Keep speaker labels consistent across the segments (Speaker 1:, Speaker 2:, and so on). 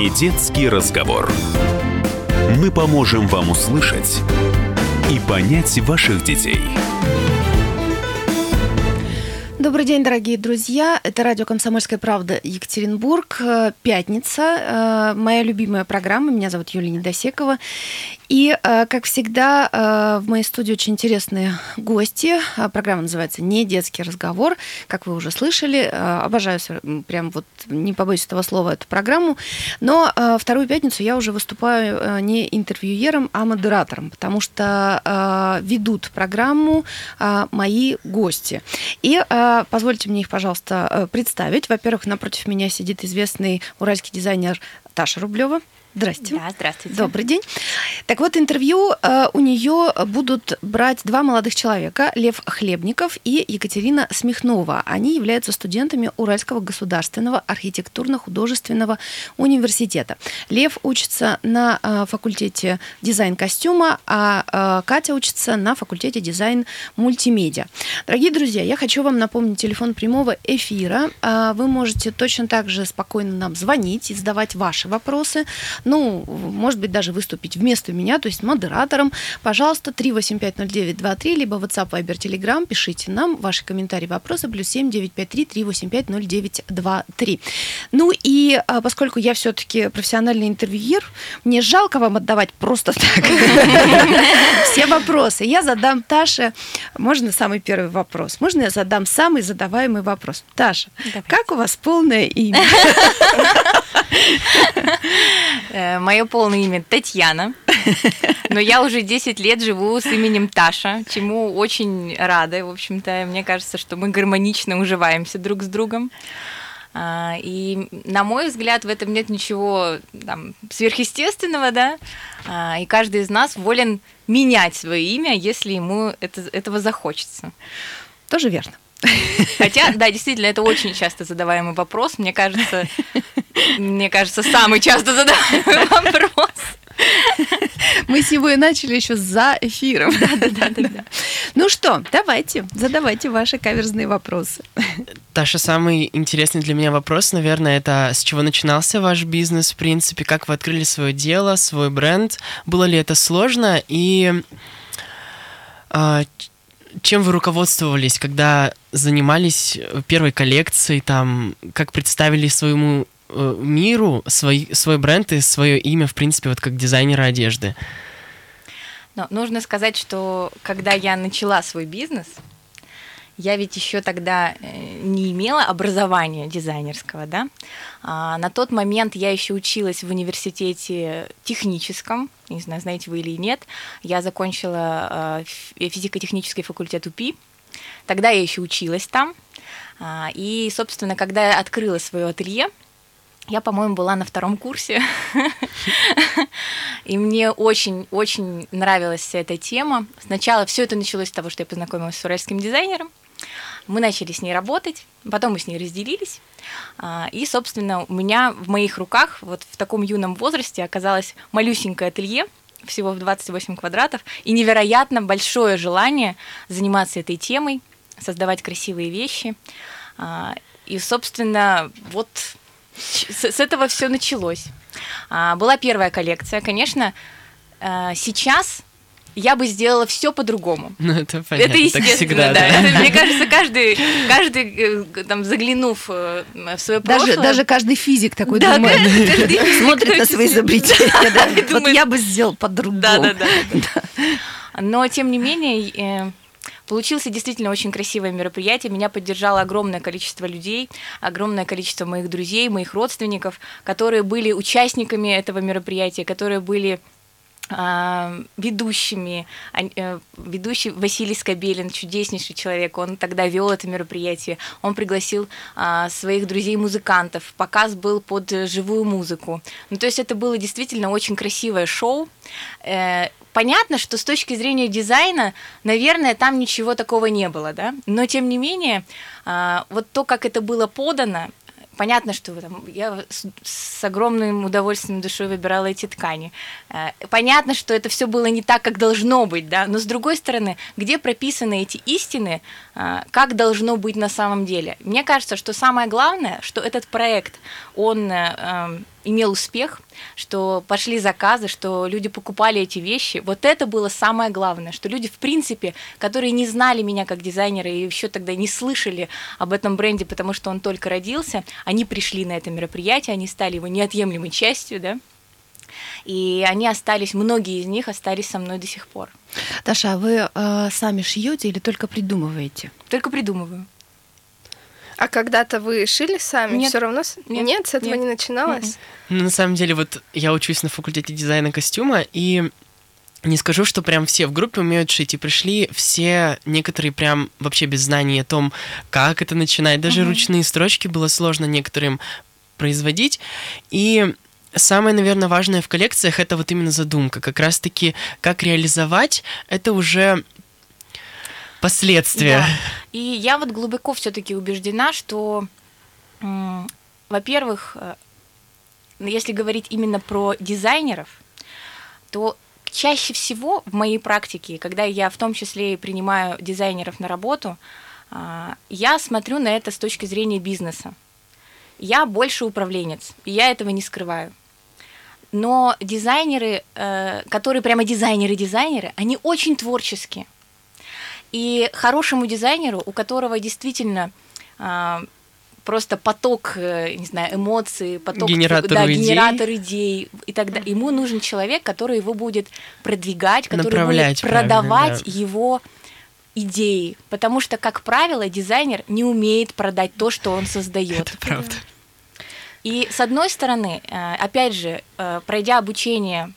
Speaker 1: Не детский разговор. Мы поможем вам услышать и понять ваших детей.
Speaker 2: Добрый день, дорогие друзья. Это радио «Комсомольская правда» Екатеринбург. Э, пятница. Э, моя любимая программа. Меня зовут Юлия Недосекова. И, э, как всегда, в моей студии очень интересные гости. Программа называется «Не детский разговор». Как вы уже слышали, обожаю прям вот, не побоюсь этого слова, эту программу. Но вторую пятницу я уже выступаю не интервьюером, а модератором, потому что ведут программу мои гости. И Позвольте мне их, пожалуйста, э, представить. Во-первых, напротив меня сидит известный уральский дизайнер Таша Рублева. Здрасте.
Speaker 3: Да, здравствуйте.
Speaker 2: Добрый день. Так вот, интервью э, у нее будут брать два молодых человека, Лев Хлебников и Екатерина Смехнова. Они являются студентами Уральского государственного архитектурно-художественного университета. Лев учится на э, факультете дизайн костюма, а э, Катя учится на факультете дизайн мультимедиа. Дорогие друзья, я хочу вам напомнить телефон прямого эфира. Э, вы можете точно так же спокойно нам звонить и задавать ваши вопросы ну, может быть, даже выступить вместо меня, то есть модератором, пожалуйста, 3850923, либо WhatsApp, Viber, Telegram, пишите нам ваши комментарии, вопросы, плюс 7 953 385 0923. Ну и а, поскольку я все-таки профессиональный интервьюер, мне жалко вам отдавать просто так все вопросы. Я задам Таше, можно самый первый вопрос? Можно я задам самый задаваемый вопрос? Таша, как у вас полное имя?
Speaker 3: Э, Мое полное имя Татьяна, но я уже 10 лет живу с именем Таша, чему очень рада. В общем-то, мне кажется, что мы гармонично уживаемся друг с другом. А, и, на мой взгляд, в этом нет ничего там, сверхъестественного, да, а, и каждый из нас волен менять свое имя, если ему это, этого захочется.
Speaker 2: Тоже верно.
Speaker 3: Хотя, да, действительно, это очень часто задаваемый вопрос. Мне кажется, мне кажется, самый часто задаваемый вопрос.
Speaker 2: Мы с него и начали еще за эфиром. Да, да, да, да, да. Ну что, давайте, задавайте ваши каверзные вопросы.
Speaker 4: Таша, самый интересный для меня вопрос, наверное, это с чего начинался ваш бизнес, в принципе, как вы открыли свое дело, свой бренд, было ли это сложно и а, чем вы руководствовались, когда занимались первой коллекцией, там, как представили своему э, миру свой, свой бренд и свое имя, в принципе, вот как дизайнера одежды?
Speaker 3: Но нужно сказать, что когда я начала свой бизнес, я ведь еще тогда э, не имела образования дизайнерского, да. А, на тот момент я еще училась в университете техническом, не знаю, знаете вы или нет. Я закончила а, физико-технический факультет УПИ. Тогда я еще училась там. А, и, собственно, когда я открыла свое ателье, я, по-моему, была на втором курсе, и мне очень-очень нравилась вся эта тема. Сначала все это началось с того, что я познакомилась с уральским дизайнером, мы начали с ней работать, потом мы с ней разделились. А, и, собственно, у меня в моих руках вот в таком юном возрасте оказалось малюсенькое ателье, всего в 28 квадратов, и невероятно большое желание заниматься этой темой, создавать красивые вещи. А, и, собственно, вот с этого все началось. А, была первая коллекция. Конечно, сейчас я бы сделала все по-другому.
Speaker 4: Ну, это понятно,
Speaker 3: это естественно, так всегда, да. да. Это, мне кажется, каждый, каждый э, там, заглянув э, в свое
Speaker 2: даже,
Speaker 3: прошлое...
Speaker 2: Даже каждый физик такой да, думает, каждый, каждый смотрит на свои изобретения. Да, да, вот я бы сделал по-другому. Да, да, да.
Speaker 3: Но, тем не менее, э, Получилось действительно очень красивое мероприятие. Меня поддержало огромное количество людей, огромное количество моих друзей, моих родственников, которые были участниками этого мероприятия, которые были ведущими. Э, ведущий Василий Скобелин, чудеснейший человек, он тогда вел это мероприятие. Он пригласил а, своих друзей-музыкантов. Показ был под живую музыку. Ну, то есть это было действительно очень красивое шоу. Э, понятно, что с точки зрения дизайна, наверное, там ничего такого не было, да, но тем не менее, а, вот то, как это было подано, понятно, что там, я с, с огромным удовольствием душой выбирала эти ткани. Э, понятно, что это все было не так, как должно быть, да, но с другой стороны, где прописаны эти истины, э, как должно быть на самом деле? Мне кажется, что самое главное, что этот проект, он э, имел успех, что пошли заказы, что люди покупали эти вещи. Вот это было самое главное, что люди, в принципе, которые не знали меня как дизайнера и еще тогда не слышали об этом бренде, потому что он только родился, они пришли на это мероприятие, они стали его неотъемлемой частью, да, и они остались, многие из них остались со мной до сих пор.
Speaker 2: Таша, а вы э, сами шьете или только придумываете?
Speaker 3: Только придумываю.
Speaker 5: А когда-то вы шили сами?
Speaker 3: Нет.
Speaker 5: Все равно? с-
Speaker 3: Нет.
Speaker 5: Нет, с этого
Speaker 3: Нет.
Speaker 5: не начиналось?
Speaker 4: Ну, на самом деле, вот я учусь на факультете дизайна костюма, и не скажу, что прям все в группе умеют шить, и пришли все, некоторые прям вообще без знаний о том, как это начинать. Даже ручные строчки было сложно некоторым производить. И самое, наверное, важное в коллекциях это вот именно задумка. Как раз-таки, как реализовать, это уже последствия.
Speaker 3: Да. И я вот глубоко все-таки убеждена, что, во-первых, э, ну, если говорить именно про дизайнеров, то чаще всего в моей практике, когда я в том числе и принимаю дизайнеров на работу, а, я смотрю на это с точки зрения бизнеса. Я больше управленец, и я этого не скрываю. Но дизайнеры, э, которые прямо дизайнеры-дизайнеры, они очень творческие. И хорошему дизайнеру, у которого действительно а, просто поток, э, не знаю, эмоций, поток
Speaker 4: Генератор
Speaker 3: да,
Speaker 4: идей.
Speaker 3: генератор идей и так далее. Ему нужен человек, который его будет продвигать, который будет продавать
Speaker 4: да.
Speaker 3: его идеи. Потому что, как правило, дизайнер не умеет продать то, что он создает.
Speaker 4: Это правда.
Speaker 3: И с одной стороны, э, опять же, э, пройдя обучение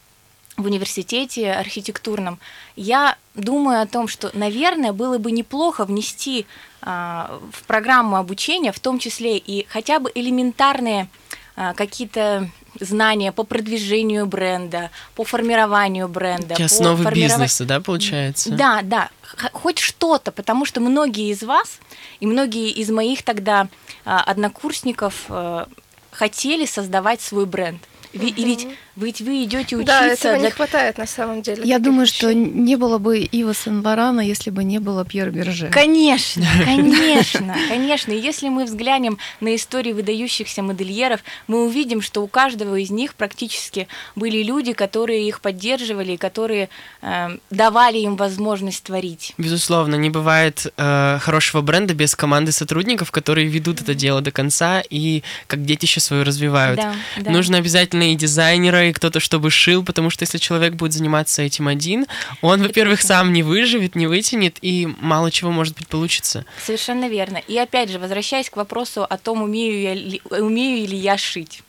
Speaker 3: в университете архитектурном, я думаю о том, что, наверное, было бы неплохо внести а, в программу обучения, в том числе и хотя бы элементарные а, какие-то знания по продвижению бренда, по формированию бренда.
Speaker 4: Такие
Speaker 3: по
Speaker 4: основы
Speaker 3: формирова-
Speaker 4: бизнеса, да, получается?
Speaker 3: да, да, хоть что-то, потому что многие из вас и многие из моих тогда а, однокурсников а, хотели создавать свой бренд. И ведь, ведь вы идете учиться
Speaker 5: Да, этого
Speaker 3: для
Speaker 5: не хватает на самом деле.
Speaker 2: Я думаю,
Speaker 5: вещей.
Speaker 2: что не было бы Ива Сен-Лорана, если бы не было Пьер Берже.
Speaker 3: Конечно, конечно, конечно. И если мы взглянем на истории выдающихся модельеров, мы увидим, что у каждого из них практически были люди, которые их поддерживали, и которые э, давали им возможность творить.
Speaker 4: Безусловно, не бывает э, хорошего бренда без команды сотрудников, которые ведут это дело до конца и как детище свое развивают.
Speaker 3: Да, да.
Speaker 4: Нужно обязательно и дизайнера, и кто-то, чтобы шил, потому что если человек будет заниматься этим один, он, во-первых, сам не выживет, не вытянет, и мало чего, может быть, получится.
Speaker 3: Совершенно верно. И опять же, возвращаясь к вопросу о том, умею, я ли, умею ли я шить.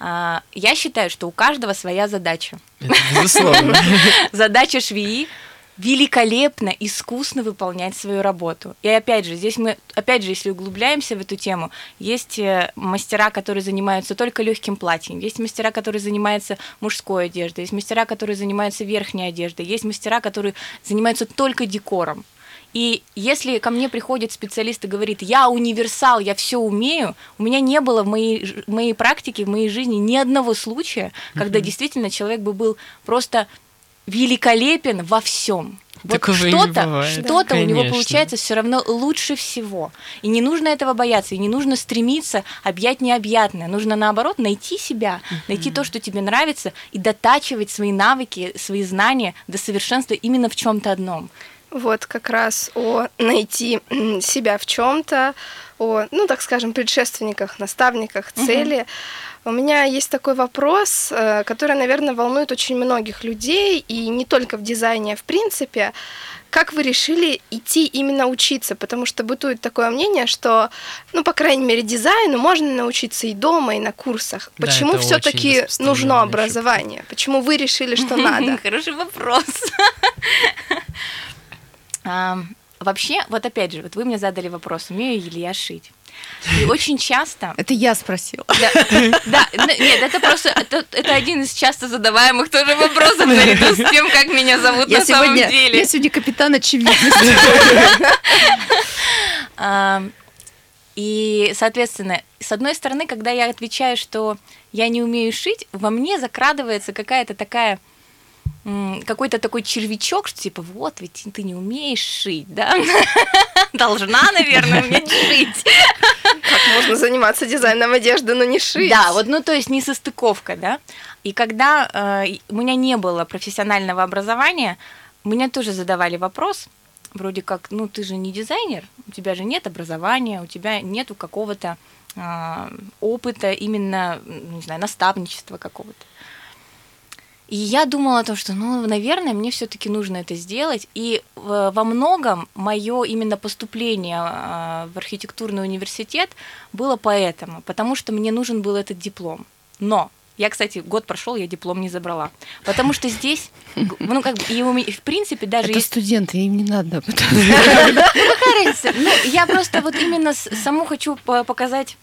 Speaker 3: А, Я считаю, что у каждого своя задача.
Speaker 4: Это безусловно.
Speaker 3: Задача швеи великолепно, искусно выполнять свою работу. И опять же, здесь мы, опять же, если углубляемся в эту тему, есть э, мастера, которые занимаются только легким платьем, есть мастера, которые занимаются мужской одеждой, есть мастера, которые занимаются верхней одеждой, есть мастера, которые занимаются только декором. И если ко мне приходит специалист и говорит, я универсал, я все умею, у меня не было в моей, в моей практике, в моей жизни ни одного случая, когда действительно человек бы был просто великолепен во всем. Вот что-то, что-то у него получается все равно лучше всего. И не нужно этого бояться, и не нужно стремиться объять необъятное. Нужно наоборот найти себя, найти то, что тебе нравится, и дотачивать свои навыки, свои знания до совершенства именно в чем-то одном.
Speaker 5: Вот как раз о найти себя в чем-то, о, ну, так скажем, предшественниках, наставниках, цели. У меня есть такой вопрос, э, который, наверное, волнует очень многих людей, и не только в дизайне, а в принципе. Как вы решили идти именно учиться? Потому что бытует такое мнение, что, ну, по крайней мере, дизайну можно научиться и дома, и на курсах.
Speaker 4: Да,
Speaker 5: Почему все-таки нужно образование? Почему вы решили, что надо?
Speaker 3: Хороший вопрос. Ам, Вообще, вот опять же, вот вы мне задали вопрос, умею ли я шить. И очень часто
Speaker 2: Это я спросила.
Speaker 3: Да, да, н- нет, это просто это, это один из часто задаваемых тоже вопросов наряду с тем, как меня зовут
Speaker 2: Я
Speaker 3: на самом
Speaker 2: сегодня,
Speaker 3: деле.
Speaker 2: я сегодня капитан очевидности.
Speaker 3: А, И, соответственно, с одной стороны, когда я отвечаю, что я не умею шить, во мне закрадывается какая-то такая какой-то такой червячок, что типа вот, ведь ты не умеешь шить, да? Должна, наверное, уметь шить.
Speaker 5: Как можно заниматься дизайном одежды, но не шить?
Speaker 3: Да, вот, ну то есть не состыковка, да. И когда э, у меня не было профессионального образования, мне тоже задавали вопрос, вроде как, ну ты же не дизайнер, у тебя же нет образования, у тебя нету какого-то э, опыта именно, не знаю, наставничества какого-то. И я думала о том, что, ну, наверное, мне все-таки нужно это сделать. И э, во многом мое именно поступление э, в архитектурный университет было поэтому, потому что мне нужен был этот диплом. Но я, кстати, год прошел, я диплом не забрала. Потому что здесь, ну, как бы, и у меня, в принципе, даже
Speaker 2: Это
Speaker 3: если...
Speaker 2: студенты, им не надо этом.
Speaker 3: Какая разница? Ну, я просто вот именно саму хочу по- показать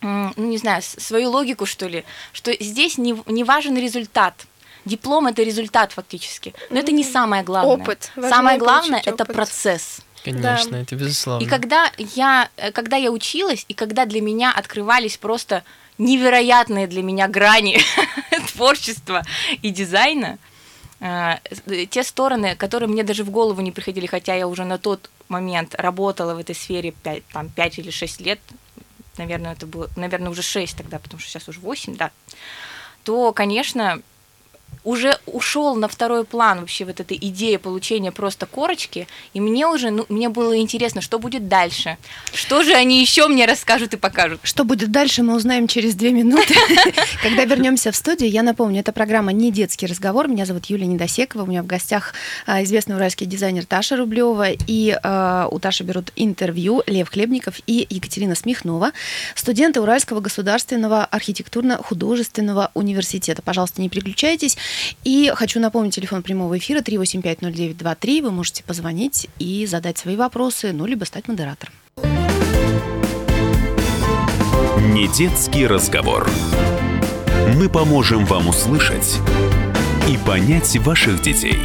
Speaker 3: ну, не знаю, свою логику, что ли, что здесь не, не важен результат. Диплом это результат фактически. Но это не самое главное.
Speaker 5: Опыт. Важнее
Speaker 3: Самое главное это
Speaker 5: опыт.
Speaker 3: процесс.
Speaker 4: Конечно, это безусловно.
Speaker 3: И когда я, э, когда я училась, и когда для меня открывались просто невероятные для меня грани творчества и дизайна, э, э, те стороны, которые мне даже в голову не приходили, хотя я уже на тот момент работала в этой сфере 5, там, 5 или 6 лет, наверное, это было, наверное, уже 6 тогда, потому что сейчас уже 8, да, то, конечно, уже ушел на второй план вообще вот эта идея получения просто корочки, и мне уже, ну, мне было интересно, что будет дальше, что же они еще мне расскажут и покажут.
Speaker 2: Что будет дальше, мы узнаем через две минуты. Когда вернемся в студию, я напомню, это программа «Не детский разговор». Меня зовут Юлия Недосекова. У меня в гостях а, известный уральский дизайнер Таша Рублева. И а, у Таши берут интервью Лев Хлебников и Екатерина Смехнова, студенты Уральского государственного архитектурно-художественного университета. Пожалуйста, не переключайтесь. И хочу напомнить телефон прямого эфира 3850923. Вы можете позвонить и задать свои вопросы, ну, либо стать модератором.
Speaker 1: Не детский разговор. Мы поможем вам услышать и понять ваших детей.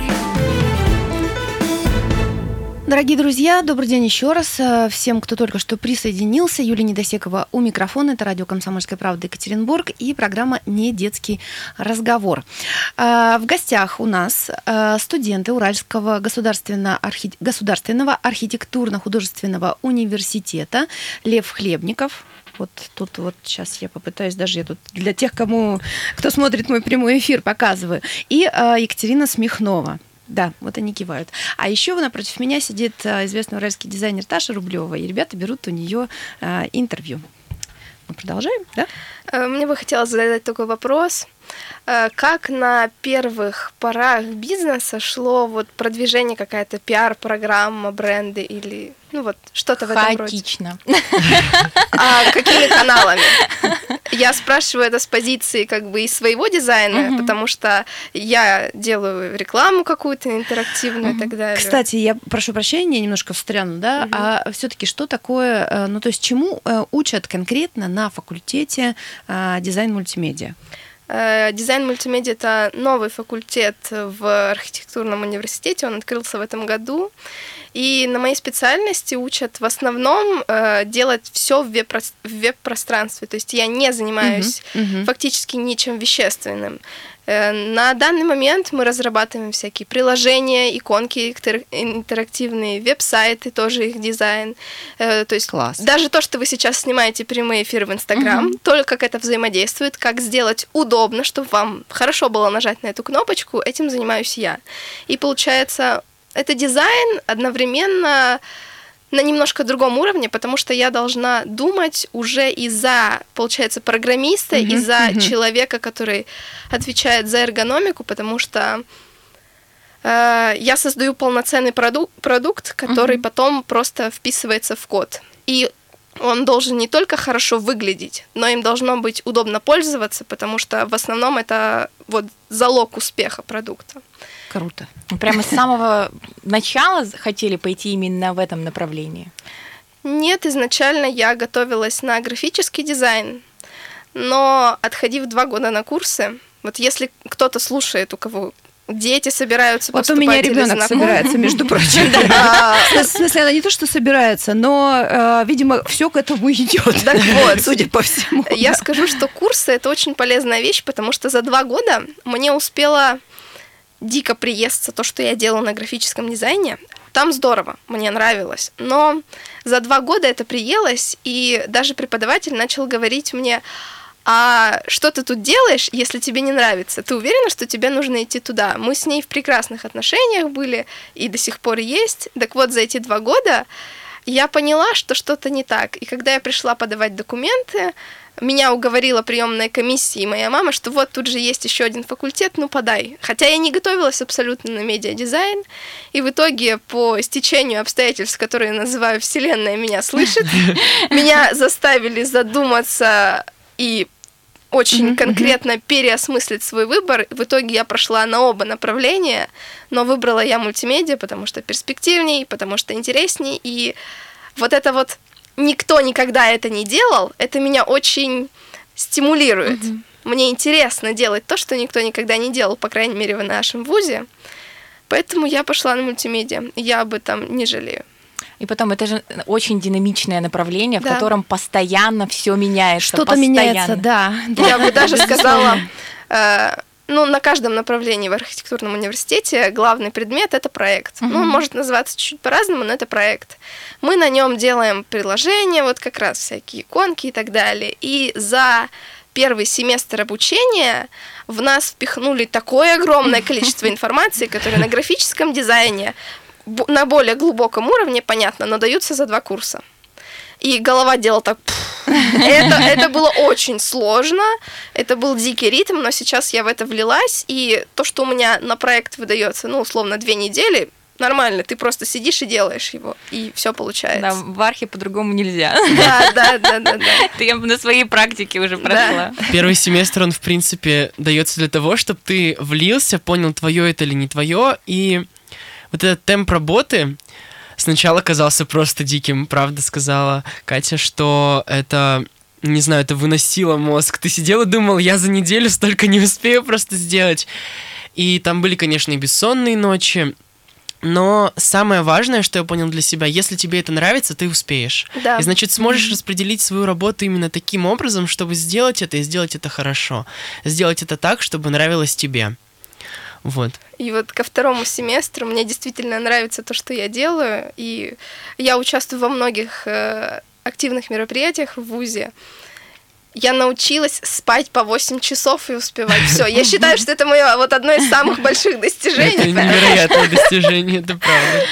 Speaker 2: Дорогие друзья, добрый день еще раз э, всем, кто только что присоединился. Юлия Недосекова у микрофона. Это радио «Комсомольская правда» Екатеринбург и программа «Не детский разговор». Э, В гостях у нас э, студенты Уральского государственного, архи- государственного архитектурно-художественного университета Лев Хлебников. Вот тут вот сейчас я попытаюсь даже я тут для тех, кому кто смотрит мой прямой эфир, показываю. И Екатерина Смехнова. Да, вот они кивают. А еще напротив меня сидит э, известный уральский дизайнер Таша Рублева, и ребята берут у нее э, интервью. Мы продолжаем, да?
Speaker 5: Э, Мне бы хотелось задать такой вопрос. Э, Как на первых порах бизнеса шло вот продвижение какая-то пиар-программа, бренды или ну вот что-то в этом роде?
Speaker 3: Хаотично.
Speaker 5: А какими каналами? Я спрашиваю это с позиции как бы и своего дизайна,
Speaker 3: Мгм.
Speaker 5: потому что я делаю рекламу какую-то интерактивную и так далее.
Speaker 2: Кстати, я прошу прощения, я немножко встряну, да,
Speaker 5: Мгм.
Speaker 2: а все-таки что такое, э, ну то есть чему э, учат конкретно на факультете дизайн мультимедиа?
Speaker 5: Э, Дизайн мультимедиа это новый факультет в архитектурном университете, он открылся в этом году. И на моей специальности учат в основном э, делать все в веб-прос- в веб-пространстве. То есть я не занимаюсь
Speaker 2: Мгм, мгм.
Speaker 5: фактически ничем вещественным. Э, На данный момент мы разрабатываем всякие приложения, иконки интер- интерактивные, веб-сайты, тоже их дизайн. Э, То есть
Speaker 2: Класс.
Speaker 5: даже то, что вы сейчас снимаете прямые эфиры в Инстаграм, то, как это взаимодействует, как сделать удобно, чтобы вам хорошо было нажать на эту кнопочку, этим занимаюсь я. И получается, это дизайн одновременно на немножко другом уровне, потому что я должна думать уже из-за, получается, программиста,
Speaker 2: Мгм,
Speaker 5: из-за
Speaker 2: мгм.
Speaker 5: человека, который отвечает за эргономику, потому что э, я создаю полноценный проду- продукт, который
Speaker 3: Мгм.
Speaker 5: потом просто вписывается в код. И он должен не только хорошо выглядеть, но им должно быть удобно пользоваться, потому что в основном это вот залог успеха продукта.
Speaker 2: Круто.
Speaker 3: Прямо с самого начала хотели пойти именно в этом направлении.
Speaker 5: Нет, изначально я готовилась на графический дизайн, но отходив два года на курсы, вот если кто-то слушает, у кого дети собираются
Speaker 2: Вот у меня
Speaker 5: поступать
Speaker 2: ребенок собирается, между прочим. В смысле, она не то, что собирается, но, э, видимо, все к этому идет.
Speaker 5: Так вот.
Speaker 2: судя по всему.
Speaker 5: Я скажу, что курсы это очень полезная вещь, потому что за два года мне успела дико приестся то, что я делала на графическом дизайне. Там здорово, мне нравилось. Но за два года это приелось, и даже преподаватель начал говорить мне, а что ты тут делаешь, если тебе не нравится? Ты уверена, что тебе нужно идти туда? Мы с ней в прекрасных отношениях были и до сих пор есть. Так вот, за эти два года я поняла, что что-то не так. И когда я пришла подавать документы, меня уговорила приемная комиссия и моя мама, что вот тут же есть еще один факультет, ну подай. Хотя я не готовилась абсолютно на медиадизайн, и в итоге по стечению обстоятельств, которые я называю «Вселенная меня слышит», меня заставили задуматься и очень конкретно переосмыслить свой выбор. В итоге я прошла на оба направления, но выбрала я мультимедиа, потому что перспективней, потому что интересней. И вот это вот никто никогда это не делал, это меня очень стимулирует. Мне интересно делать то, что никто никогда не делал, по крайней мере, в нашем вузе. Поэтому я пошла на мультимедиа. Я об этом не жалею.
Speaker 3: И потом это же очень динамичное направление, в котором постоянно все меняется.
Speaker 2: Что-то меняется, да.
Speaker 5: Я бы даже сказала, э, ну, на каждом направлении в архитектурном университете главный предмет это проект. Ну, он может называться чуть-чуть по-разному, но это проект. Мы на нем делаем приложения, вот как раз всякие иконки и так далее. И за первый семестр обучения в нас впихнули такое огромное количество информации, которое на графическом дизайне на более глубоком уровне, понятно, но даются за два курса. И голова делала так... Это, это было очень сложно, это был дикий ритм, но сейчас я в это влилась, и то, что у меня на проект выдается, ну, условно, две недели, нормально, ты просто сидишь и делаешь его, и все получается.
Speaker 3: Да, в архе по-другому нельзя.
Speaker 5: Да, да, да, да, да.
Speaker 3: Ты я на своей практике уже прошла.
Speaker 4: Первый семестр, он, в принципе, дается для того, чтобы ты влился, понял, твое это или не твое, и вот этот темп работы сначала казался просто диким. Правда сказала Катя, что это не знаю, это выносило мозг. Ты сидел и думал, я за неделю столько не успею просто сделать. И там были, конечно, и бессонные ночи. Но самое важное, что я понял для себя, если тебе это нравится, ты успеешь.
Speaker 5: Да.
Speaker 4: И значит, сможешь mm-hmm. распределить свою работу именно таким образом, чтобы сделать это и сделать это хорошо. Сделать это так, чтобы нравилось тебе. Вот.
Speaker 5: И вот ко второму семестру мне действительно нравится то, что я делаю, и я участвую во многих э, активных мероприятиях в ВУЗе. Я научилась спать по 8 часов и успевать все. Я считаю, что это мое вот одно из самых больших достижений.
Speaker 4: Это невероятное достижение, это правда.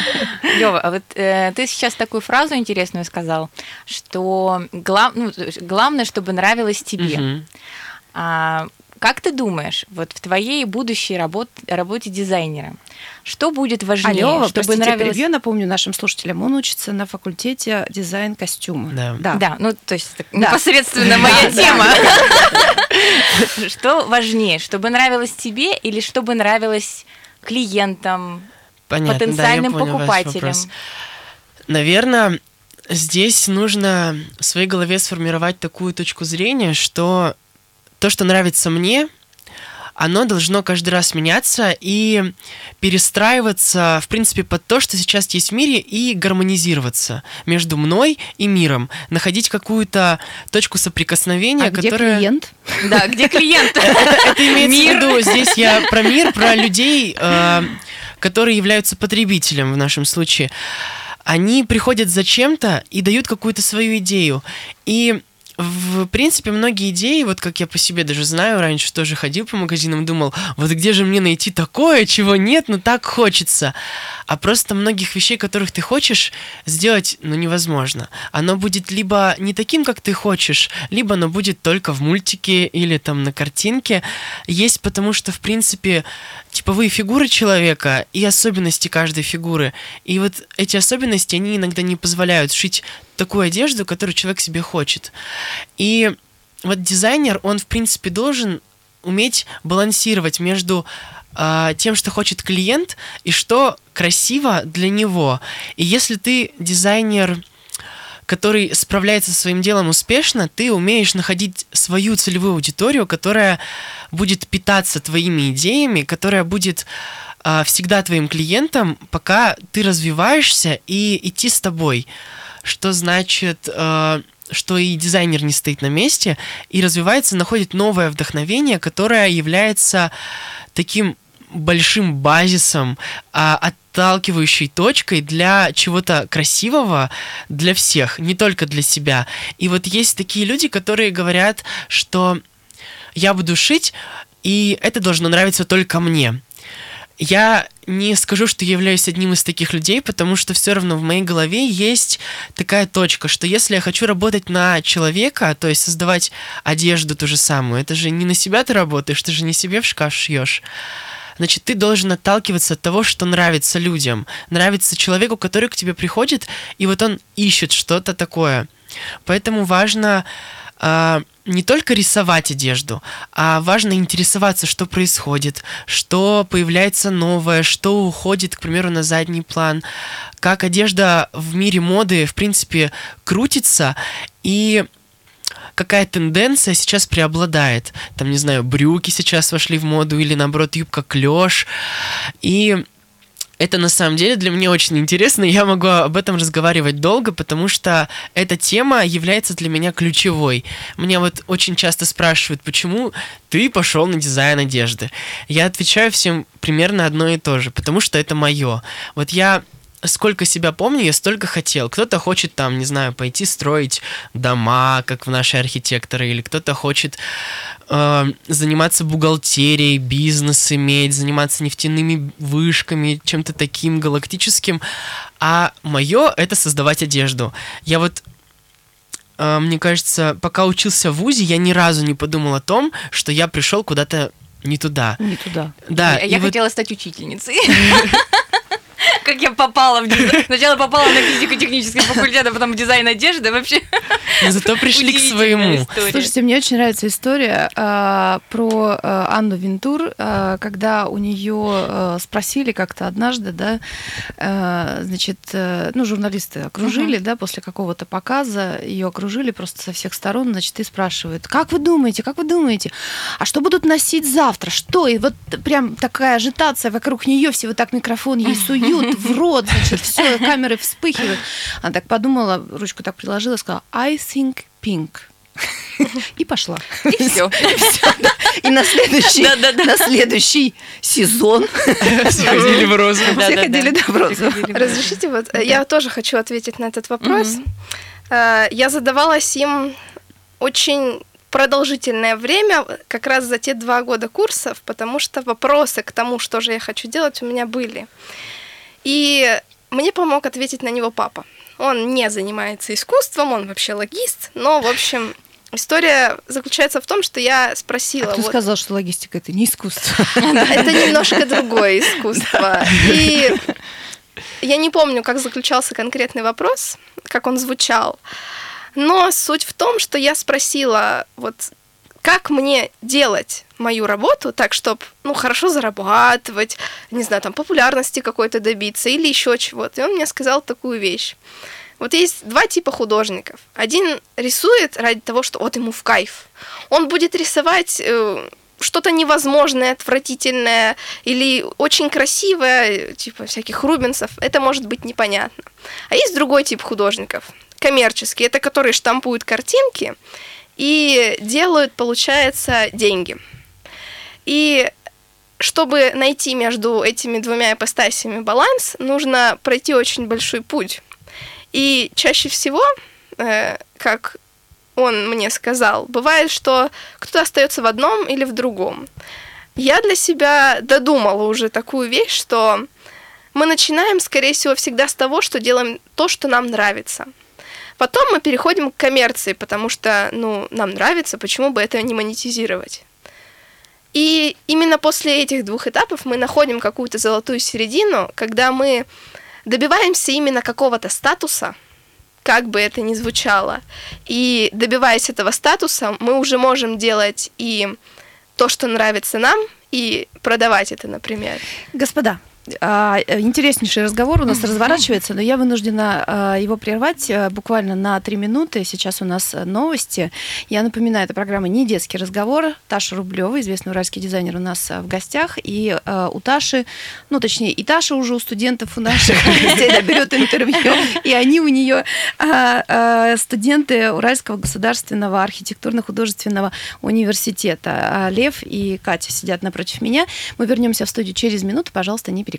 Speaker 3: Лева, а вот э, ты сейчас такую фразу интересную сказал, что глав, ну, главное, чтобы нравилось тебе. Угу. А, как ты думаешь, вот в твоей будущей работ, работе дизайнера, что будет важнее,
Speaker 2: Алло,
Speaker 3: чтобы
Speaker 2: простите,
Speaker 3: нравилось...
Speaker 2: перебью, я напомню нашим слушателям, он учится на факультете дизайн костюма.
Speaker 4: Да.
Speaker 3: Да, да ну то есть да. непосредственно моя тема. Что важнее, чтобы нравилось тебе или чтобы нравилось клиентам, потенциальным покупателям?
Speaker 4: Наверное, здесь нужно в своей голове сформировать такую точку зрения, что то, что нравится мне, оно должно каждый раз меняться и перестраиваться, в принципе, под то, что сейчас есть в мире, и гармонизироваться между мной и миром. Находить какую-то точку соприкосновения,
Speaker 2: а
Speaker 4: которая...
Speaker 2: где клиент?
Speaker 3: Да, где клиент?
Speaker 4: Это имеется в виду, здесь я про мир, про людей, э, которые являются потребителем в нашем случае. Они приходят за чем-то и дают какую-то свою идею. И в принципе, многие идеи, вот как я по себе даже знаю, раньше тоже ходил по магазинам, думал, вот где же мне найти такое, чего нет, но так хочется. А просто многих вещей, которых ты хочешь, сделать, ну, невозможно. Оно будет либо не таким, как ты хочешь, либо оно будет только в мультике или там на картинке. Есть потому что, в принципе, типовые фигуры человека и особенности каждой фигуры. И вот эти особенности, они иногда не позволяют шить такую одежду, которую человек себе хочет. И вот дизайнер, он, в принципе, должен уметь балансировать между э, тем, что хочет клиент, и что красиво для него. И если ты дизайнер, который справляется со своим делом успешно, ты умеешь находить свою целевую аудиторию, которая будет питаться твоими идеями, которая будет э, всегда твоим клиентом, пока ты развиваешься и идти с тобой что значит, э, что и дизайнер не стоит на месте и развивается, находит новое вдохновение, которое является таким большим базисом, а, отталкивающей точкой для чего-то красивого для всех, не только для себя. И вот есть такие люди, которые говорят, что я буду шить, и это должно нравиться только мне. Я не скажу, что являюсь одним из таких людей, потому что все равно в моей голове есть такая точка, что если я хочу работать на человека, то есть создавать одежду ту же самую, это же не на себя ты работаешь, ты же не себе в шкаф шьешь. Значит, ты должен отталкиваться от того, что нравится людям, нравится человеку, который к тебе приходит, и вот он ищет что-то такое. Поэтому важно э, не только рисовать одежду, а важно интересоваться, что происходит, что появляется новое, что уходит, к примеру, на задний план, как одежда в мире моды, в принципе, крутится, и какая тенденция сейчас преобладает. Там, не знаю, брюки сейчас вошли в моду, или наоборот, юбка клеш. И это на самом деле для меня очень интересно, я могу об этом разговаривать долго, потому что эта тема является для меня ключевой. Меня вот очень часто спрашивают, почему ты пошел на дизайн одежды. Я отвечаю всем примерно одно и то же, потому что это мое. Вот я сколько себя помню, я столько хотел. Кто-то хочет там, не знаю, пойти строить дома, как в наши архитекторы, или кто-то хочет э, заниматься бухгалтерией, бизнес иметь, заниматься нефтяными вышками, чем-то таким галактическим. А мое это создавать одежду. Я вот э, мне кажется, пока учился в ВУЗе, я ни разу не подумал о том, что я пришел куда-то не туда.
Speaker 2: Не туда.
Speaker 4: Да.
Speaker 3: Я, я хотела вот... стать учительницей. как я попала в дизайн. Сначала попала на физико-технический факультет, а потом в дизайн одежды. Вообще.
Speaker 4: Но зато пришли к своему.
Speaker 2: История. Слушайте, мне очень нравится история э, про э, Анну Винтур, э, когда у нее э, спросили как-то однажды, да, э, значит, э, ну, журналисты окружили, uh-huh. да, после какого-то показа, ее окружили просто со всех сторон, значит, и спрашивают, как вы думаете, как вы думаете, а что будут носить завтра, что? И вот прям такая ажитация вокруг нее, все вот так микрофон ей суют, в рот, значит, все, камеры вспыхивают. Она так подумала, ручку так приложила, сказала, I think pink. И пошла.
Speaker 3: И все.
Speaker 2: И на следующий, на следующий сезон
Speaker 4: все ходили в розу.
Speaker 2: Все ходили в розу.
Speaker 5: Разрешите, вот я тоже хочу ответить на этот вопрос. Э, я задавалась им очень продолжительное время, как раз за те два года курсов, потому что вопросы к тому, что же я хочу делать, у меня были. И мне помог ответить на него папа. Он не занимается искусством, он вообще логист, но, в общем, история заключается в том, что я спросила...
Speaker 2: А кто
Speaker 5: вот,
Speaker 2: сказал, что логистика это не искусство?
Speaker 5: Это немножко другое искусство. И я не помню, как заключался конкретный вопрос, как он звучал. Но суть в том, что я спросила, вот как мне делать мою работу так, чтобы, ну, хорошо зарабатывать, не знаю, там, популярности какой-то добиться или еще чего-то. И он мне сказал такую вещь. Вот есть два типа художников. Один рисует ради того, что вот ему в кайф. Он будет рисовать э, что-то невозможное, отвратительное или очень красивое, типа всяких Рубинсов. Это может быть непонятно. А есть другой тип художников, коммерческие. Это которые штампуют картинки и делают, получается, деньги. И чтобы найти между этими двумя ипостасями баланс, нужно пройти очень большой путь. И чаще всего, э, как он мне сказал, бывает, что кто-то остается в одном или в другом. Я для себя додумала уже такую вещь, что мы начинаем, скорее всего, всегда с того, что делаем то, что нам нравится – Потом мы переходим к коммерции, потому что, ну, нам нравится, почему бы это не монетизировать. И именно после этих двух этапов мы находим какую-то золотую середину, когда мы добиваемся именно какого-то статуса, как бы это ни звучало. И добиваясь этого статуса, мы уже можем делать и то, что нравится нам, и продавать это, например.
Speaker 2: Господа, интереснейший разговор у нас разворачивается, но я вынуждена а, его прервать а, буквально на три минуты. Сейчас у нас новости. Я напоминаю, это программа «Не детский разговор». Таша Рублева, известный уральский дизайнер, у нас в гостях. И у Таши, ну, точнее, и Таша уже у студентов у наших берет интервью, и они у нее студенты Уральского государственного архитектурно-художественного университета. Лев и Катя сидят напротив меня. Мы вернемся в студию через минуту. Пожалуйста, не переключайтесь.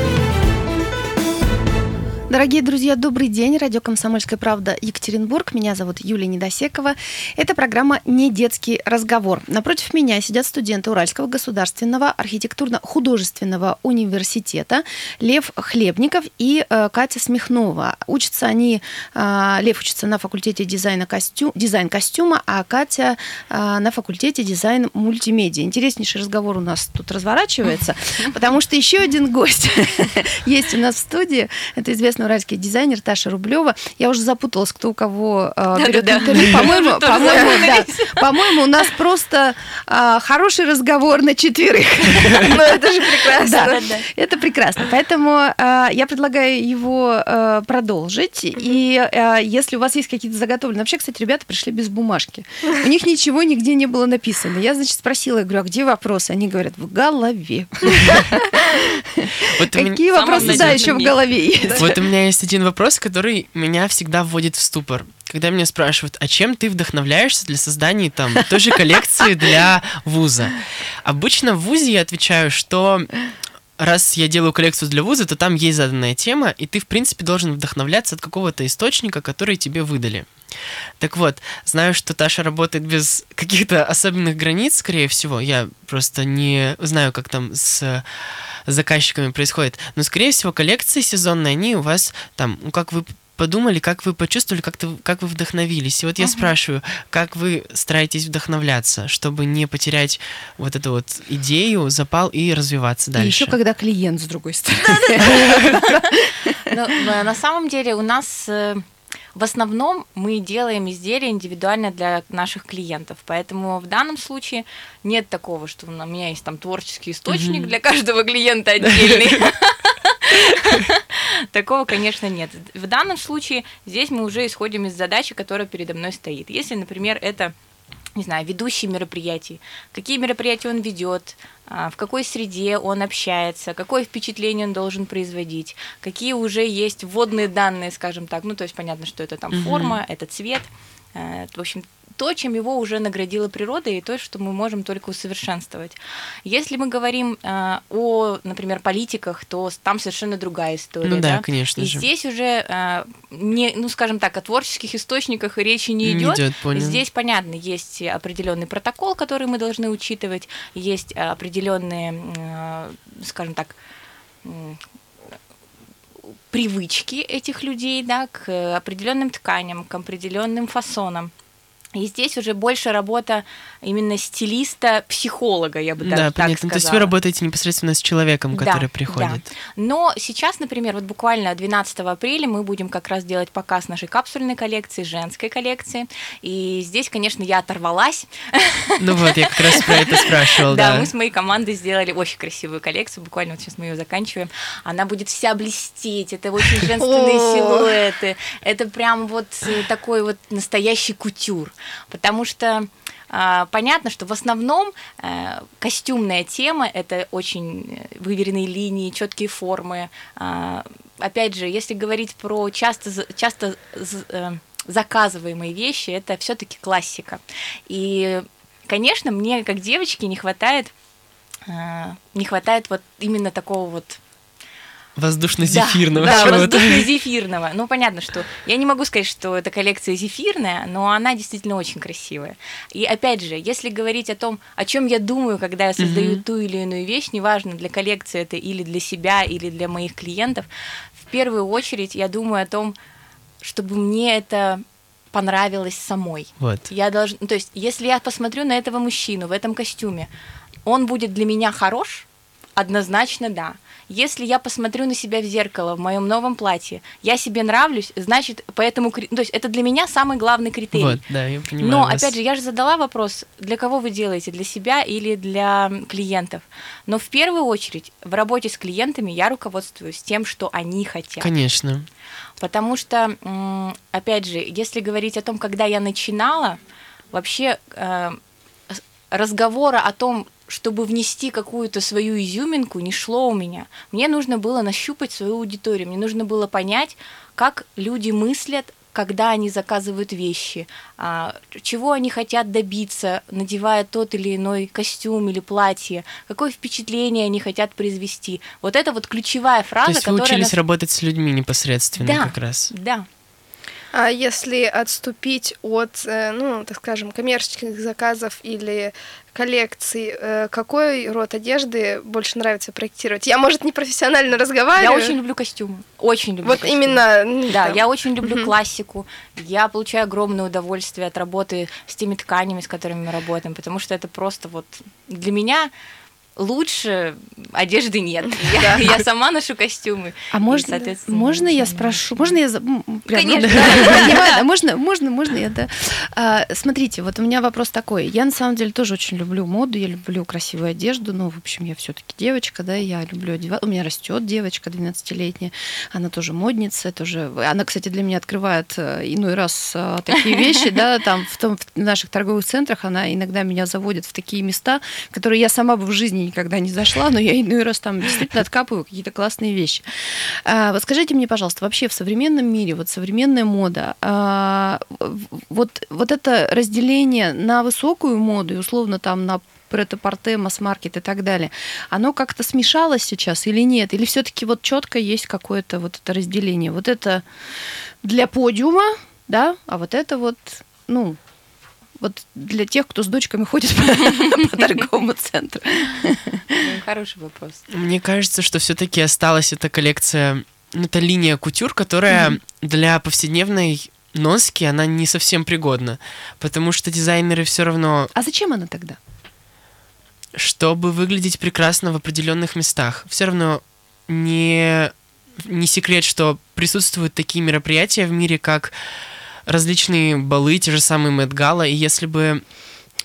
Speaker 2: Дорогие друзья, добрый день. Радио «Комсомольская правда» Екатеринбург. Меня зовут Юлия Недосекова. Это программа «Не детский разговор». Напротив меня сидят студенты Уральского государственного архитектурно-художественного университета Лев Хлебников и э, Катя Смехнова. Учатся они, э, Лев учится на факультете дизайна костю, дизайн костюма, а Катя э, на факультете дизайн мультимедиа. Интереснейший разговор у нас тут разворачивается, потому что еще один гость есть у нас в студии. Это известный известный уральский дизайнер Таша Рублева. Я уже запуталась, кто у кого э, берет да, интервью. По-моему, по-моему, да. По-моему, у нас просто э, хороший разговор на четверых.
Speaker 5: Ну, это же прекрасно.
Speaker 2: Да, это прекрасно. Поэтому э, я предлагаю его э, продолжить. И э, если у вас есть какие-то заготовленные... Вообще, кстати, ребята пришли без бумажки. У них ничего нигде не было написано. Я, значит, спросила, я говорю, а где вопросы? Они говорят, в голове. Какие вопросы, да, еще в голове есть?
Speaker 4: Вот у меня есть один вопрос, который меня всегда вводит в ступор. Когда меня спрашивают, а чем ты вдохновляешься для создания там той же коллекции для вуза? Обычно в вузе я отвечаю, что раз я делаю коллекцию для вуза, то там есть заданная тема, и ты, в принципе, должен вдохновляться от какого-то источника, который тебе выдали. Так вот, знаю, что Таша работает без каких-то особенных границ, скорее всего. Я просто не знаю, как там с заказчиками происходит. Но, скорее всего, коллекции сезонные, они у вас там, ну, как вы подумали, как вы почувствовали, как, -то, как вы вдохновились. И вот я uh-huh. спрашиваю, как вы стараетесь вдохновляться, чтобы не потерять вот эту вот идею, запал и развиваться дальше. И
Speaker 2: еще когда клиент с другой стороны.
Speaker 3: На самом деле у нас э, в основном мы делаем изделия индивидуально для наших клиентов, поэтому в данном случае нет такого, что у меня есть там творческий источник для каждого клиента отдельный. Такого, конечно, нет. В данном случае здесь мы уже исходим из задачи, которая передо мной стоит. Если, например, это не знаю, ведущий мероприятий, какие мероприятия он ведет, а, в какой среде он общается, какое впечатление он должен производить, какие уже есть вводные данные, скажем так. Ну, то есть понятно, что это там форма, это цвет. Э, в общем, то, чем его уже наградила природа, и то, что мы можем только усовершенствовать. Если мы говорим э, о, например, политиках, то там совершенно другая история.
Speaker 4: Ну да,
Speaker 3: да?
Speaker 4: конечно
Speaker 3: и
Speaker 4: же.
Speaker 3: здесь уже, э, не, ну, скажем так, о творческих источниках речи не идет.
Speaker 4: идет
Speaker 3: здесь, понятно, есть определенный протокол, который мы должны учитывать, есть определенные, э, скажем так, привычки этих людей да, к определенным тканям, к определенным фасонам. И здесь уже больше работа именно стилиста, психолога, я бы даже да, так понятно. сказала.
Speaker 4: То есть вы работаете непосредственно с человеком, который
Speaker 3: да,
Speaker 4: приходит.
Speaker 3: Да. Но сейчас, например, вот буквально 12 апреля мы будем как раз делать показ нашей капсульной коллекции, женской коллекции. И здесь, конечно, я оторвалась.
Speaker 4: Ну вот, я как раз про это спрашивал, да.
Speaker 3: Да, мы с моей командой сделали очень красивую коллекцию, буквально вот сейчас мы ее заканчиваем. Она будет вся блестеть, это очень женственные силуэты, это прям вот такой вот настоящий кутюр потому что а, Понятно, что в основном э, костюмная тема это очень выверенные линии, четкие формы. А, опять же, если говорить про часто, часто э, заказываемые вещи, это все-таки классика. И, конечно, мне как девочке не хватает, э, не хватает вот именно такого вот
Speaker 4: Воздушно-зефирного
Speaker 3: да, да, воздушно-зефирного. Ну, понятно, что я не могу сказать, что эта коллекция зефирная, но она действительно очень красивая. И опять же, если говорить о том, о чем я думаю, когда я создаю ту или иную вещь, неважно, для коллекции это или для себя, или для моих клиентов, в первую очередь я думаю о том, чтобы мне это понравилось самой.
Speaker 4: Вот.
Speaker 3: Я должен, то есть, если я посмотрю на этого мужчину в этом костюме, он будет для меня хорош, Однозначно да. Если я посмотрю на себя в зеркало в моем новом платье, я себе нравлюсь, значит, поэтому, то есть это для меня самый главный критерий.
Speaker 4: Вот, да, я понимаю.
Speaker 3: Но
Speaker 4: вас.
Speaker 3: опять же, я же задала вопрос, для кого вы делаете, для себя или для клиентов? Но в первую очередь в работе с клиентами я руководствуюсь тем, что они хотят.
Speaker 4: Конечно.
Speaker 3: Потому что, опять же, если говорить о том, когда я начинала, вообще э, разговора о том, чтобы внести какую-то свою изюминку, не шло у меня. Мне нужно было нащупать свою аудиторию, мне нужно было понять, как люди мыслят, когда они заказывают вещи, а, чего они хотят добиться, надевая тот или иной костюм или платье, какое впечатление они хотят произвести. Вот это вот ключевая фраза,
Speaker 4: То есть вы
Speaker 3: которая
Speaker 4: учились
Speaker 3: нас-
Speaker 4: работать с людьми непосредственно
Speaker 3: Да.
Speaker 4: как раз.
Speaker 3: Да.
Speaker 5: А если отступить от, э, ну, так скажем, коммерческих заказов или коллекций, э, какой род одежды больше нравится проектировать? Я, может, не профессионально
Speaker 3: Я
Speaker 5: разговариваю.
Speaker 3: очень люблю костюмы. Очень люблю.
Speaker 5: Вот
Speaker 3: костюмы.
Speaker 5: именно.
Speaker 3: Да,
Speaker 5: там,
Speaker 3: я очень люблю
Speaker 5: Мгм.
Speaker 3: классику. Я получаю огромное удовольствие от работы с теми тканями, с которыми мы работаем, потому что это просто вот для меня лучше одежды нет. Я, я сама ношу костюмы.
Speaker 2: А можно, можно я спрошу? Можно я... прям, ну,
Speaker 3: Конечно.
Speaker 2: да, не важно, Можно, можно, можно я, да. А, Смотрите, вот у меня вопрос такой. Я на самом деле тоже очень люблю моду, я люблю красивую одежду. Ну, в общем, я все-таки девочка, да, я люблю одевать. У меня растет девочка 12-летняя, она тоже модница, тоже... Она, кстати, для меня открывает э, иной раз э, такие вещи, да, там в, том, в наших торговых центрах она иногда меня заводит в такие места, которые я сама бы в жизни никогда не зашла, но я иной раз там действительно откапываю какие-то классные вещи. А, вот скажите мне, пожалуйста, вообще в современном мире, вот современная мода, а, вот, вот это разделение на высокую моду и условно там на претапорте, масс-маркет и так далее, оно как-то смешалось сейчас или нет? Или все-таки вот четко есть какое-то вот это разделение? Вот это для подиума, да, а вот это вот, ну, вот для тех, кто с дочками ходит по, торговому центру.
Speaker 3: знаю. Хороший вопрос.
Speaker 4: Мне кажется, что все-таки осталась эта коллекция, ну, эта линия кутюр, которая для повседневной носки, она не совсем пригодна. Потому что дизайнеры все равно,
Speaker 2: А зачем она тогда?
Speaker 4: чтобы выглядеть прекрасно в определенных местах, все равно не, не секрет, что присутствуют такие мероприятия в мире, как различные балы, те же самые Мэтт Гала, и если бы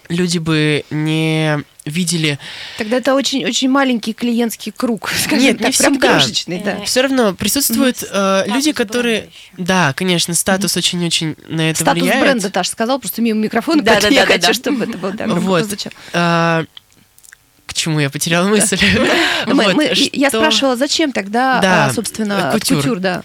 Speaker 4: люди бы не видели
Speaker 2: Тогда это очень-очень маленький клиентский круг, скажем
Speaker 4: Нет, не
Speaker 2: так, прям
Speaker 4: всегда.
Speaker 2: крошечный, да.
Speaker 3: Э,
Speaker 4: все равно присутствуют э, люди,
Speaker 3: Статус
Speaker 4: которые... Да, конечно, статус очень-очень на это
Speaker 2: Статус
Speaker 4: влияет.
Speaker 2: бренда, Таша сказал, просто мимо микрофона,
Speaker 3: Да, да,
Speaker 2: я
Speaker 3: да,
Speaker 2: хочу,
Speaker 3: да.
Speaker 2: чтобы это было громко
Speaker 4: Вот. А, к чему я потеряла мысль?
Speaker 2: Мы-
Speaker 4: Вот,
Speaker 2: мы- Я
Speaker 4: что
Speaker 2: спрашивала, зачем тогда,
Speaker 4: Да,
Speaker 2: а, собственно,
Speaker 4: кутюр.
Speaker 2: кутюр, да.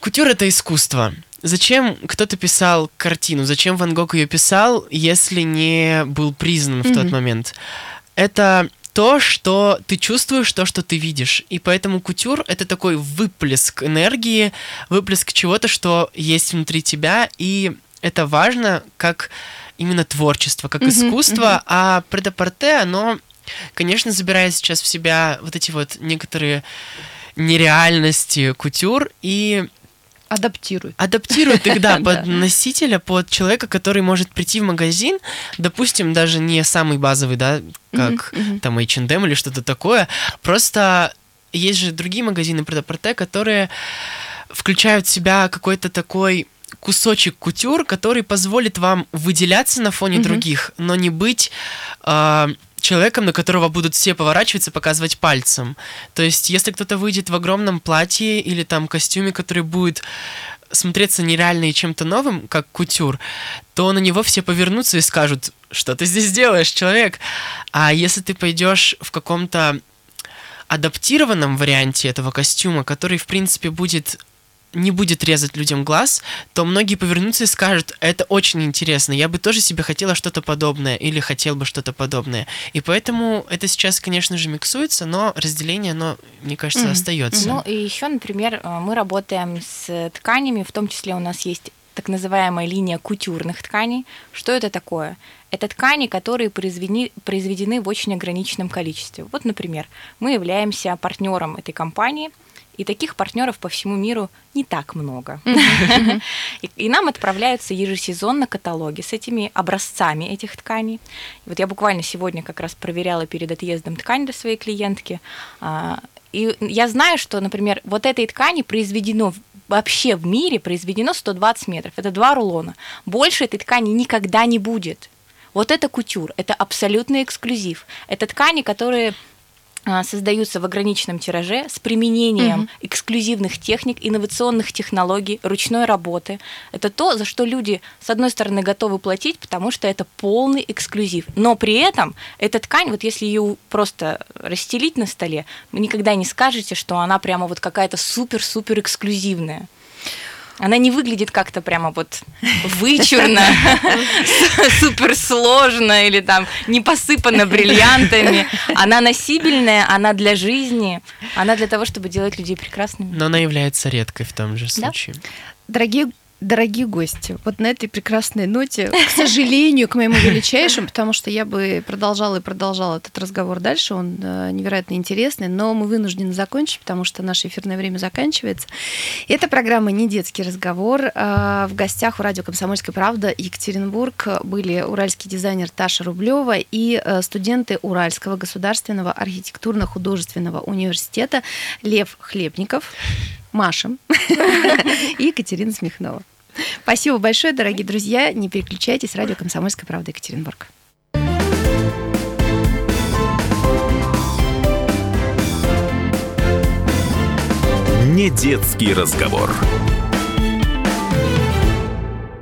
Speaker 4: Кутюр — это искусство. Зачем кто-то писал картину? Зачем Ван Гог ее писал, если не был признан в тот момент? Это то, что ты чувствуешь, то, что ты видишь. И поэтому кутюр — это такой выплеск энергии, выплеск чего-то, что есть внутри тебя, и это важно как именно творчество, как искусство, а предапорте, оно, конечно, забирает сейчас в себя вот эти вот некоторые нереальности кутюр и
Speaker 2: Адаптирует.
Speaker 4: адаптирует их, да, под носителя, под человека, который может прийти в магазин, допустим, даже не самый базовый, да, как там H&M или что-то такое, просто есть же другие магазины предапорте, которые включают в себя какой-то такой кусочек кутюр, который позволит вам выделяться на фоне других, но не быть а, человеком, на которого будут все поворачиваться показывать пальцем. То есть, если кто-то выйдет в огромном платье или там костюме, который будет смотреться нереально и чем-то новым, как кутюр, то на него все повернутся и скажут, что ты здесь делаешь, человек. А если ты пойдешь в каком-то адаптированном варианте этого костюма, который, в принципе, будет не будет резать людям глаз, то многие повернутся и скажут, это очень интересно, я бы тоже себе хотела что-то подобное или хотел бы что-то подобное. И поэтому это сейчас, конечно же, миксуется, но разделение, оно, мне кажется,
Speaker 2: Мгм.
Speaker 4: остается.
Speaker 3: Ну и еще, например, э, мы работаем с тканями, в том числе у нас есть так называемая линия кутюрных тканей. Что это такое? Это ткани, которые произведены, произведены в очень ограниченном количестве. Вот, например, мы являемся партнером этой компании, И таких партнеров по всему миру не так много. И нам отправляются ежесезонно каталоги с этими образцами этих тканей. Вот я буквально сегодня как раз проверяла перед отъездом ткань для своей клиентки. А, и я знаю, что, например, вот этой ткани произведено вообще в мире произведено 120 метров. Это два рулона. Больше этой ткани никогда не будет. Вот это кутюр, это абсолютный эксклюзив. Это ткани, которые создаются в ограниченном тираже с применением mm-hmm. эксклюзивных техник, инновационных технологий, ручной работы. Это то, за что люди, с одной стороны, готовы платить, потому что это полный эксклюзив. Но при этом эта ткань, вот если ее просто расстелить на столе, вы никогда не скажете, что она прямо вот какая-то супер-супер эксклюзивная. Она не выглядит как-то прямо вот вычурно, суперсложно или там не посыпана бриллиантами. Она носибельная, она для жизни, она для того, чтобы делать людей прекрасными.
Speaker 4: Но она является редкой в том же случае.
Speaker 2: Дорогие Дорогие гости, вот на этой прекрасной ноте, к сожалению, к моему величайшему, потому что я бы продолжала и продолжала этот разговор дальше, он э, невероятно интересный, но мы вынуждены закончить, потому что наше эфирное время заканчивается. Эта программа «Не детский разговор». Э, в гостях у радио «Комсомольская правда» Екатеринбург были уральский дизайнер Таша Рублева и э, студенты Уральского государственного архитектурно-художественного университета Лев Хлебников. Маша и Екатерина Смехнова. Спасибо большое, дорогие друзья. Не переключайтесь. Радио «Комсомольская правда» Екатеринбург.
Speaker 1: Не детский разговор.